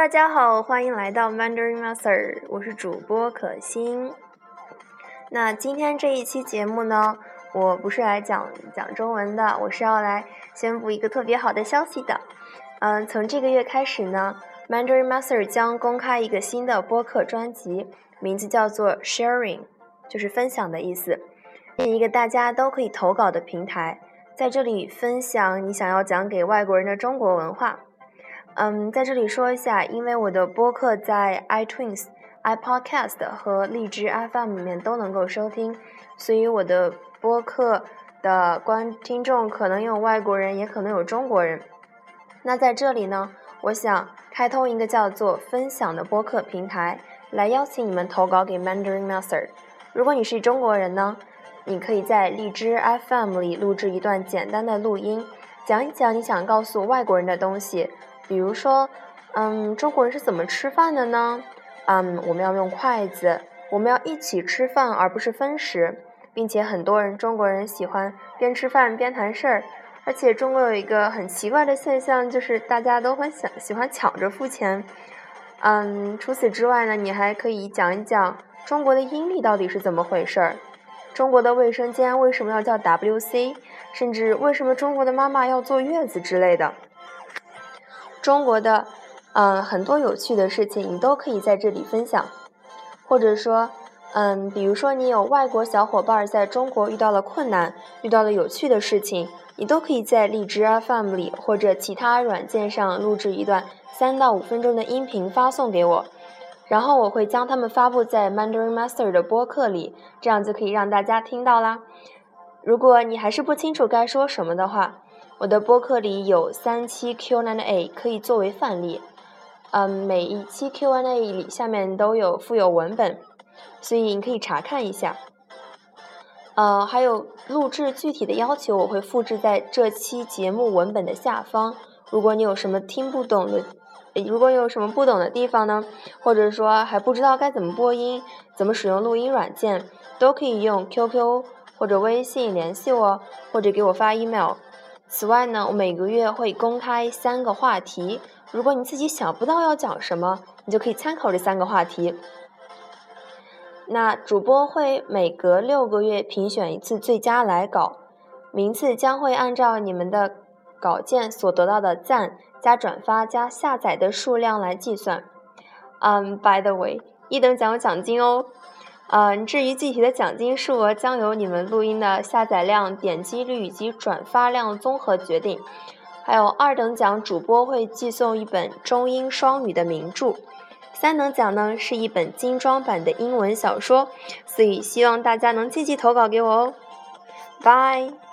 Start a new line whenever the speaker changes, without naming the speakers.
大家好，欢迎来到 Mandarin Master，我是主播可心。那今天这一期节目呢，我不是来讲讲中文的，我是要来宣布一个特别好的消息的。嗯，从这个月开始呢，Mandarin Master 将公开一个新的播客专辑，名字叫做 Sharing，就是分享的意思，是一个大家都可以投稿的平台，在这里分享你想要讲给外国人的中国文化。嗯，在这里说一下，因为我的播客在 iTunes、iPodcast 和荔枝 FM 里面都能够收听，所以我的播客的观听众可能有外国人，也可能有中国人。那在这里呢，我想开通一个叫做“分享”的播客平台，来邀请你们投稿给 Mandarin Master。如果你是中国人呢，你可以在荔枝 FM 里录制一段简单的录音，讲一讲你想告诉外国人的东西。比如说，嗯，中国人是怎么吃饭的呢？嗯，我们要用筷子，我们要一起吃饭，而不是分食，并且很多人中国人喜欢边吃饭边谈事儿，而且中国有一个很奇怪的现象，就是大家都很想喜欢抢着付钱。嗯，除此之外呢，你还可以讲一讲中国的阴历到底是怎么回事儿，中国的卫生间为什么要叫 WC，甚至为什么中国的妈妈要坐月子之类的。中国的，嗯，很多有趣的事情，你都可以在这里分享，或者说，嗯，比如说你有外国小伙伴在中国遇到了困难，遇到了有趣的事情，你都可以在荔枝 FM 里或者其他软件上录制一段三到五分钟的音频发送给我，然后我会将它们发布在 Mandarin Master 的播客里，这样就可以让大家听到啦。如果你还是不清楚该说什么的话，我的播客里有三期 Q&A 可以作为范例，嗯，每一期 Q&A 里下面都有附有文本，所以你可以查看一下。呃，还有录制具体的要求，我会复制在这期节目文本的下方。如果你有什么听不懂的，如果有什么不懂的地方呢，或者说还不知道该怎么播音，怎么使用录音软件，都可以用 QQ 或者微信联系我，或者给我发 email。此外呢，我每个月会公开三个话题，如果你自己想不到要讲什么，你就可以参考这三个话题。那主播会每隔六个月评选一次最佳来稿，名次将会按照你们的稿件所得到的赞加转发加下载的数量来计算。嗯，by the way，一等奖有奖金哦。嗯，至于具体的奖金数额，将由你们录音的下载量、点击率以及转发量综合决定。还有二等奖，主播会寄送一本中英双语的名著；三等奖呢，是一本精装版的英文小说。所以希望大家能积极投稿给我哦。拜。